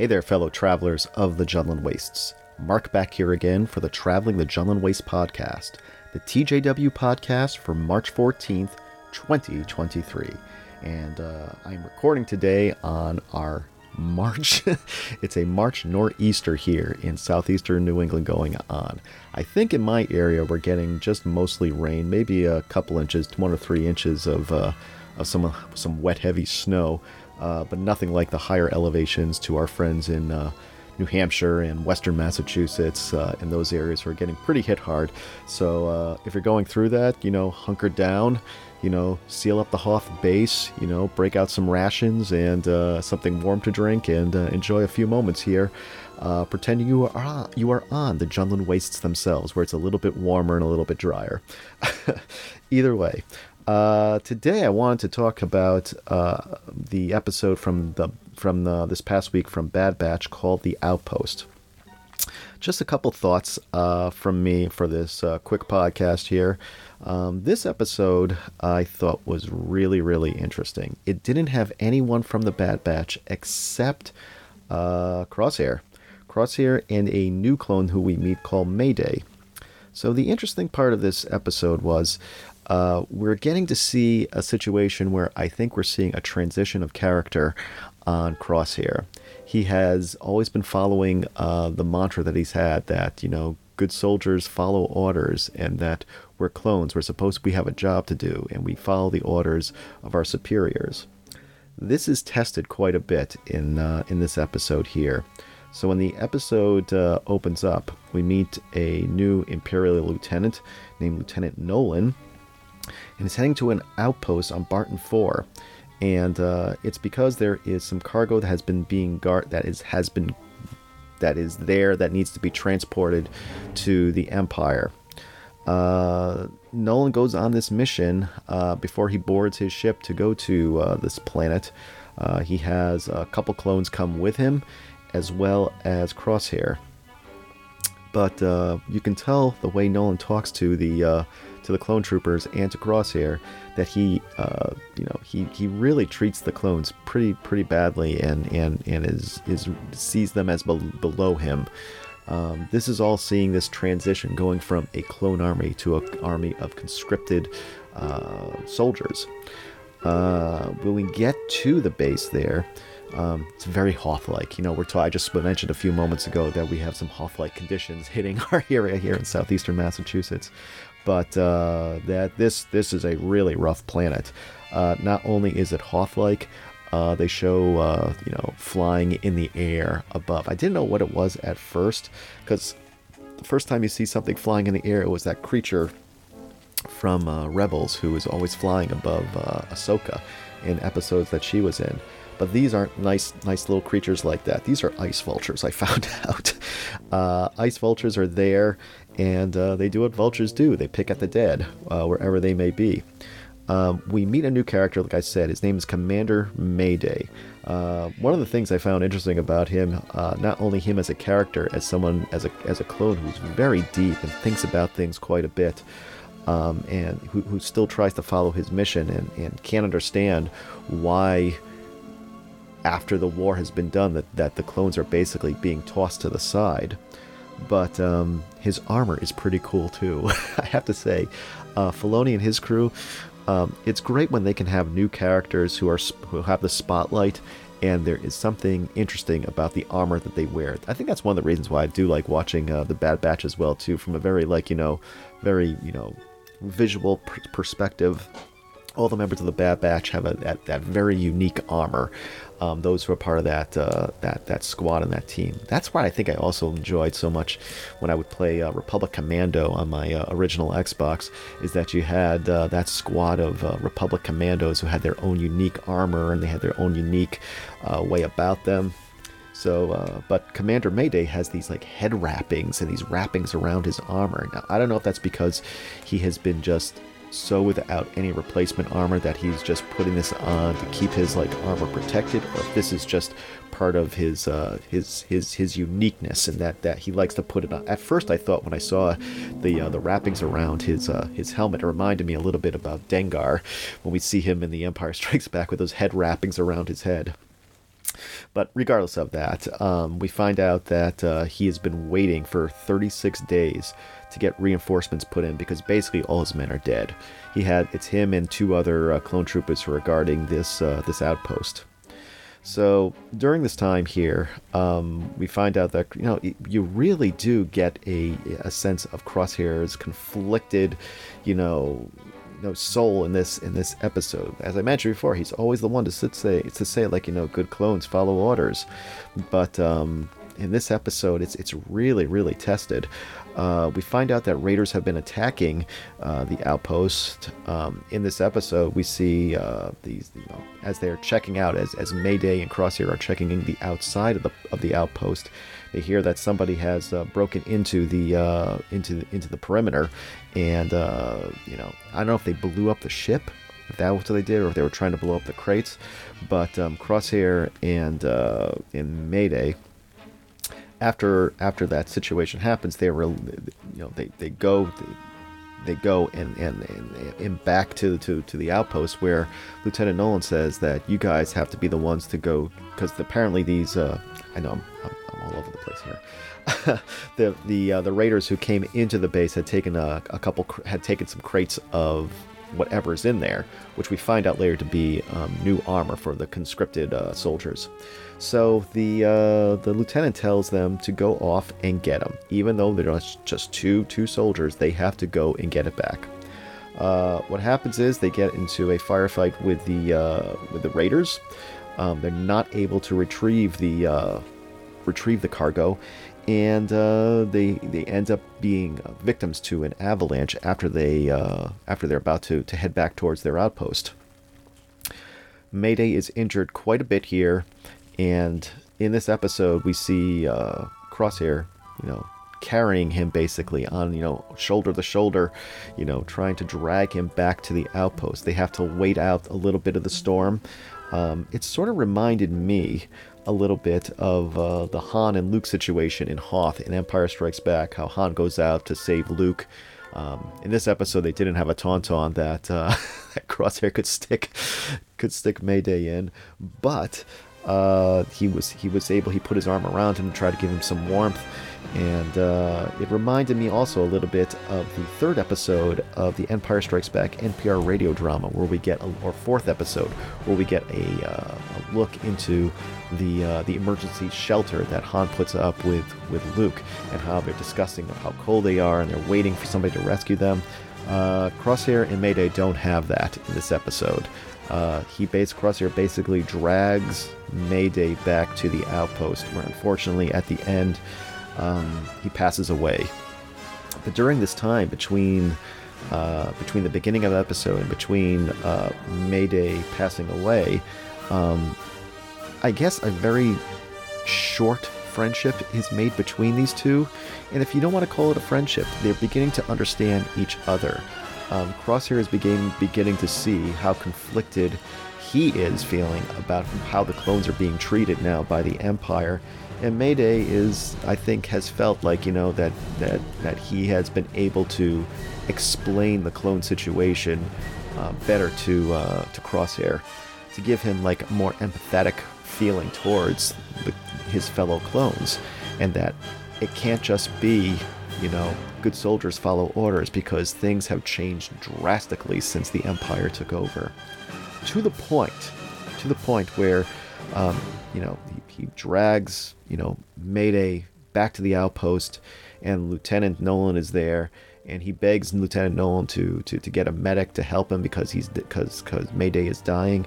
Hey there, fellow travelers of the Jundland Wastes. Mark back here again for the Traveling the Jundland Waste podcast, the TJW podcast for March 14th, 2023. And uh, I'm recording today on our March. it's a March nor'easter here in southeastern New England going on. I think in my area we're getting just mostly rain, maybe a couple inches, one or three inches of, uh, of some some wet, heavy snow, uh, but nothing like the higher elevations to our friends in. Uh, New Hampshire and Western Massachusetts uh, and those areas who are getting pretty hit hard. So uh, if you're going through that, you know, hunker down, you know, seal up the Hoth base, you know, break out some rations and uh, something warm to drink, and uh, enjoy a few moments here, pretending you are you are on the Jundland Wastes themselves, where it's a little bit warmer and a little bit drier. Either way. Uh, today, I wanted to talk about uh, the episode from the from the, this past week from Bad Batch called "The Outpost." Just a couple thoughts uh, from me for this quick podcast here. Um, this episode I thought was really, really interesting. It didn't have anyone from the Bad Batch except uh, Crosshair. Crosshair and a new clone who we meet called Mayday. So, the interesting part of this episode was uh, we're getting to see a situation where I think we're seeing a transition of character on Crosshair. He has always been following uh, the mantra that he's had that, you know, good soldiers follow orders and that we're clones. We're supposed we have a job to do, and we follow the orders of our superiors. This is tested quite a bit in uh, in this episode here. So when the episode uh, opens up, we meet a new Imperial lieutenant named Lieutenant Nolan, and he's heading to an outpost on Barton Four, and uh, it's because there is some cargo that has been being guard that is has been that is there that needs to be transported to the Empire. Uh, Nolan goes on this mission uh, before he boards his ship to go to uh, this planet. Uh, he has a couple clones come with him, as well as Crosshair. But uh, you can tell the way Nolan talks to the uh, to the clone troopers and to Crosshair that he, you know, he, he really treats the clones pretty pretty badly and and and is is sees them as be- below him. Um, this is all seeing this transition going from a clone army to an army of conscripted uh, soldiers. Uh, when we get to the base there, um, it's very Hoth-like. You know, we're I just mentioned a few moments ago that we have some Hoth-like conditions hitting our area here in southeastern Massachusetts, but uh, that this this is a really rough planet. Uh, not only is it Hoth-like, uh, they show, uh, you know, flying in the air above. I didn't know what it was at first, because the first time you see something flying in the air, it was that creature from uh, Rebels who was always flying above uh, Ahsoka in episodes that she was in. But these aren't nice, nice little creatures like that. These are ice vultures. I found out. Uh, ice vultures are there, and uh, they do what vultures do. They pick at the dead wherever they may be. Um, we meet a new character, like I said. His name is Commander Mayday. Uh, one of the things I found interesting about him, uh, not only him as a character, as someone as a as a clone who's very deep and thinks about things quite a bit, um, and who, who still tries to follow his mission and, and can't understand why after the war has been done that, that the clones are basically being tossed to the side but um, his armor is pretty cool too. I have to say, uh, Filoni and his crew um, it's great when they can have new characters who are who have the spotlight, and there is something interesting about the armor that they wear. I think that's one of the reasons why I do like watching uh, the Bad Batch as well too, from a very like you know, very you know, visual pr- perspective. All the members of the Bad Batch have a, that, that very unique armor um, those who are part of that uh, that that squad and that team. That's why I think I also enjoyed so much when I would play uh, Republic Commando on my uh, original Xbox. Is that you had uh, that squad of uh, Republic Commandos who had their own unique armor and they had their own unique uh, way about them. So, but Commander Mayday has these like head wrappings and these wrappings around his armor. Now, I don't know if that's because he has been just so without any replacement armor that he's just putting this on to keep his like armor protected, or if this is just part of his uh, his his his uniqueness and that that he likes to put it on. At first, I thought when I saw the uh, the wrappings around his uh, his helmet, it reminded me a little bit about Dengar when we see him in The Empire Strikes Back with those head wrappings around his head. But regardless of that, um, we find out that uh, he has been waiting for 36 days to get reinforcements put in because basically all his men are dead. He had it's him and two other uh, clone troopers who are guarding this uh, this outpost. So during this time here, um, we find out that you know you really do get a, a sense of Crosshair's conflicted, you know, know, soul in this in this episode. As I mentioned before, he's always the one to sit say to say like you know good clones follow orders, but um, in this episode, it's it's really really tested. Uh, we find out that raiders have been attacking uh, the outpost. Um, in this episode, we see uh, these you know, as they're checking out, as, as Mayday and Crosshair are checking in the outside of the of the outpost. They hear that somebody has uh, broken into the uh, into the, into the perimeter, and uh, you know I don't know if they blew up the ship, if that was what they did, or if they were trying to blow up the crates. But um, Crosshair and and Mayday after after that situation happens, they were, you know, they, they go they, they go and, and, and, and back to, to, to the outpost where Lieutenant Nolan says that you guys have to be the ones to go because apparently these uh, I know I'm, I'm, I'm, all over the place here. the the uh, the raiders who came into the base had taken a, a couple had taken some crates of whatever's in there, which we find out later to be um, new armor for the conscripted uh, soldiers. So the uh, the lieutenant tells them to go off and get them, even though they're just two two soldiers. They have to go and get it back. Uh, what happens is they get into a firefight with the uh, with the raiders. Um, they're not able to retrieve the uh, retrieve the cargo, and uh, they they end up being victims to an avalanche after they uh, after they're about to to head back towards their outpost. Mayday is injured quite a bit here. And in this episode, we see uh, Crosshair, you know, carrying him basically on, you know, shoulder to shoulder, you know, trying to drag him back to the outpost. They have to wait out a little bit of the storm. Um, it sort of reminded me a little bit of uh, the Han and Luke situation in Hoth in Empire Strikes Back, how Han goes out to save Luke. Um, in this episode, they didn't have a tauntaun that, uh, that Crosshair could stick could stick Mayday in, but uh, he was he was able he put his arm around him to try to give him some warmth and uh, it reminded me also a little bit of the third episode of the Empire Strikes Back NPR radio drama, where we get, a, or fourth episode, where we get a, uh, a look into the uh, the emergency shelter that Han puts up with with Luke, and how they're discussing how cold they are, and they're waiting for somebody to rescue them. Uh, Crosshair and Mayday don't have that in this episode. Uh, he base Crosshair basically drags Mayday back to the outpost, where unfortunately at the end um, he passes away. But during this time between uh, between the beginning of the episode and between uh, Mayday passing away, um, I guess a very short friendship is made between these two. And if you don't want to call it a friendship, they're beginning to understand each other um, Crosshair is beginning beginning to see how conflicted he is feeling about how the clones are being treated now by the Empire. And Mayday is, I think, has felt like you know that that that he has been able to explain the clone situation uh, better to uh, to Crosshair, to give him like a more empathetic feeling towards the, his fellow clones, and that it can't just be you know, good soldiers follow orders because things have changed drastically since the Empire took over. To the point, to the point where, um, you know, he, he drags, you know, Mayday back to the outpost, and Lieutenant Nolan is there, and he begs Lieutenant Nolan to, to, to get a medic to help him because he's because because Mayday is dying,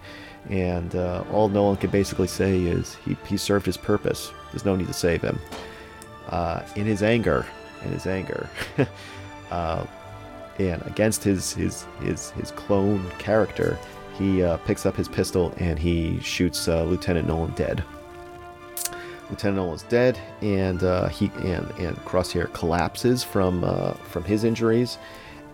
and uh, all Nolan can basically say is he, he served his purpose. There's no need to save him. Uh, in his anger, and his anger. uh, and against his his his his clone character, he uh, picks up his pistol and he shoots uh, Lieutenant Nolan dead. Lieutenant Nolan's dead, and uh, he and and Crosshair collapses from uh, from his injuries,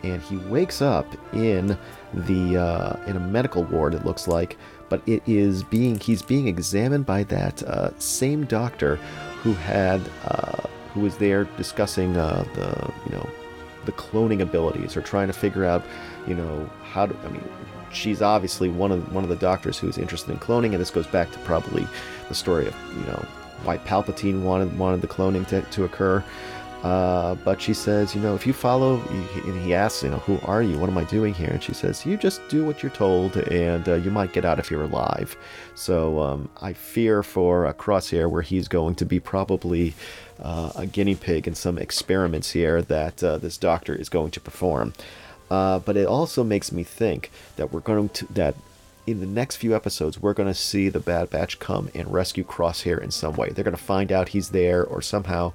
and he wakes up in the uh, in a medical ward. It looks like, but it is being he's being examined by that uh, same doctor who had who was there discussing uh, the you know the cloning abilities or trying to figure out you know how to I mean she's obviously one of one of the doctors who's interested in cloning, and this goes back to probably the story of you know why Palpatine wanted wanted the cloning to, to occur. Uh, but she says, you know, if you follow, and he asks, you know, who are you? What am I doing here? And she says, you just do what you're told, and uh, you might get out if you're alive. So um, I fear for a Crosshair where he's going to be probably uh, a guinea pig in some experiments here that uh, this doctor is going to perform. Uh, but it also makes me think that we're going to that in the next few episodes we're going to see the Bad Batch come and rescue Crosshair in some way. They're going to find out he's there, or somehow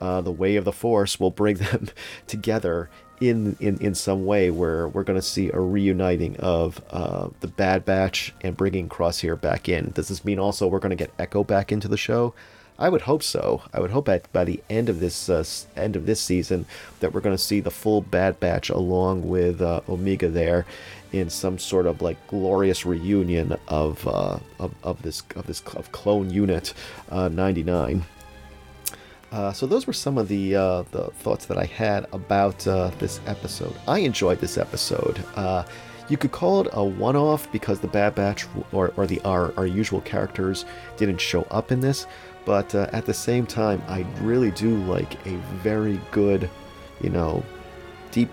uh, the way of the Force will bring them together in, in, in some way where we're going to see a reuniting of uh, the Bad Batch and bringing Crosshair back in. Does this mean also we're going to get Echo back into the show? I would hope so. I would hope by the end of this uh, end of this season that we're going to see the full Bad Batch along with uh, Omega there in some sort of like glorious reunion of uh, of, of this of this of clone unit uh, 99. Uh, so those were some of the uh, the thoughts that I had about uh, this episode. I enjoyed this episode. You could call it a one-off because the Bad Batch or, or the our, our usual characters didn't show up in this, but uh, at the same time, I really do like a very good, you know, deep,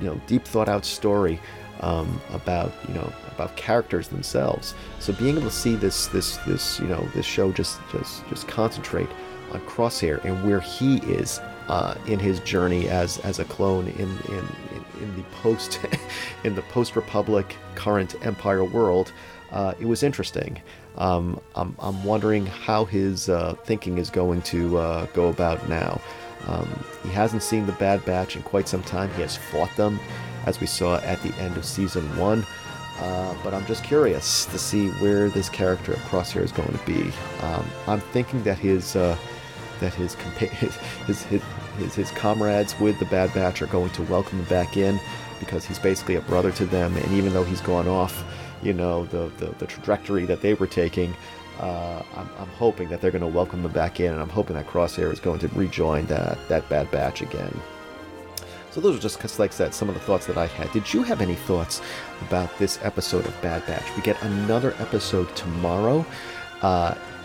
you know, deep thought-out story um, about you know about characters themselves. So being able to see this this this you know this show just just just concentrate on Crosshair and where he is uh, in his journey as as a clone in in, in, the post in the post Republic current Empire world, uh, it was interesting. Um, I'm, I'm wondering how his uh, thinking is going to uh, go about now. Um, he hasn't seen the Bad Batch in quite some time. He has fought them, as we saw at the end of season one. Uh, but I'm just curious to see where this character Crosshair is going to be. Um, I'm thinking that his uh, that his, compa- his, his, his his comrades with the Bad Batch are going to welcome him back in because he's basically a brother to them. And even though he's gone off you know the, the, the trajectory that they were taking. Uh, I'm, I'm, hoping that they're going to welcome him back in, and I'm hoping that Crosshair is going to rejoin that that Bad Batch again. So those are just, like I said, some of the thoughts that I had. Did you have any thoughts about this episode of Bad Batch? We get another episode tomorrow,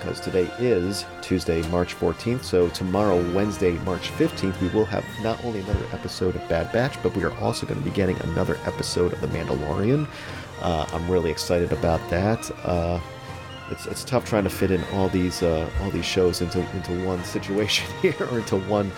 because today is Tuesday, March 14th. So tomorrow, Wednesday, March 15th, we will have not only another episode of Bad Batch, but we are also going to be getting another episode of The Mandalorian. Uh, I'm really excited about that. Uh, it's, it's tough trying to fit in all these uh, all these shows into into one situation here or into one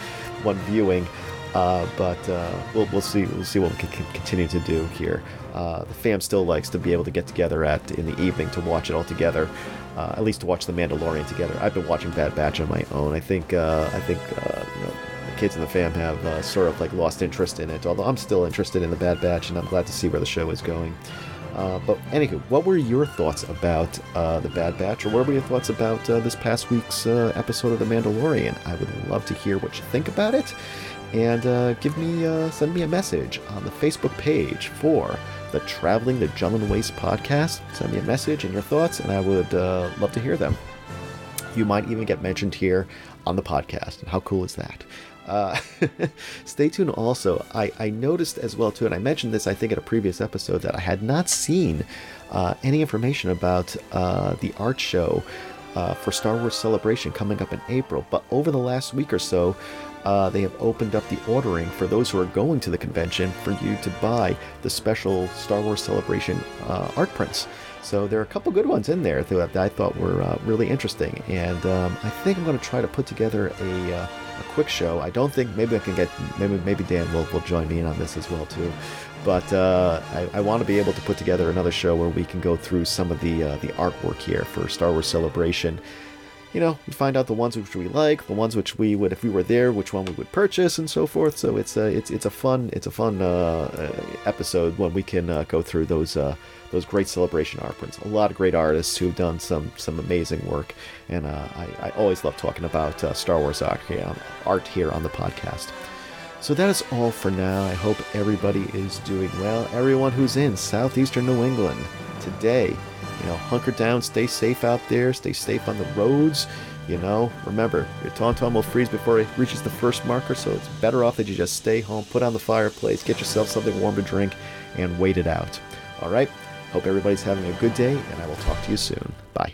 one viewing. Uh, but uh, we'll, we'll see we'll see what we can continue to do here. Uh, the fam still likes to be able to get together at in the evening to watch it all together, at least to watch The Mandalorian together. I've been watching Bad Batch on my own. I think I think you know the kids in the fam have uh, sort of like lost interest in it. Although I'm still interested in the Bad Batch, and I'm glad to see where the show is going. Uh, but anywho, what were your thoughts about uh, the Bad Batch, or what were your thoughts about uh, this past week's uh, episode of The Mandalorian? I would love to hear what you think about it, and uh, give me uh, send me a message on the Facebook page for the Traveling the Jundland Waste podcast. Send me a message and your thoughts, and I would love to hear them. You might even get mentioned here on the podcast. How cool is that? Uh, stay tuned also. I, I noticed as well, too, and I mentioned this, I think, in a previous episode, that I had not seen uh, any information about uh, the art show uh, for Star Wars Celebration coming up in April. But over the last week or so, uh, they have opened up the ordering for those who are going to the convention for you to buy the special Star Wars Celebration uh, art prints. So there are a couple good ones in there that I thought were uh, really interesting, and um, I think I'm going to try to put together a, uh, a quick show. I don't think maybe I can get maybe maybe Dan will, will join me in on this as well too, but uh, I, I want to be able to put together another show where we can go through some of the uh, the artwork here for Star Wars Celebration you know, we find out the ones which we like, the ones which we would, if we were there, which one we would purchase, and so forth. So it's a it's it's a fun it's a fun uh, uh episode when we can uh, go through those uh, those great celebration art prints. A lot of great artists who've done some some amazing work, and uh, I, I always love talking about uh, Star Wars art here, art here on the podcast. So that is all for now. I hope everybody is doing well. Everyone who's in southeastern New England today you know, hunker down, stay safe out there, stay safe on the roads. You know, remember, your tauntaun will freeze before it reaches the first marker, so it's better off that you just stay home, put on the fireplace, get yourself something warm to drink, and wait it out. All right. Hope everybody's having a good day, and I will talk to you soon. Bye.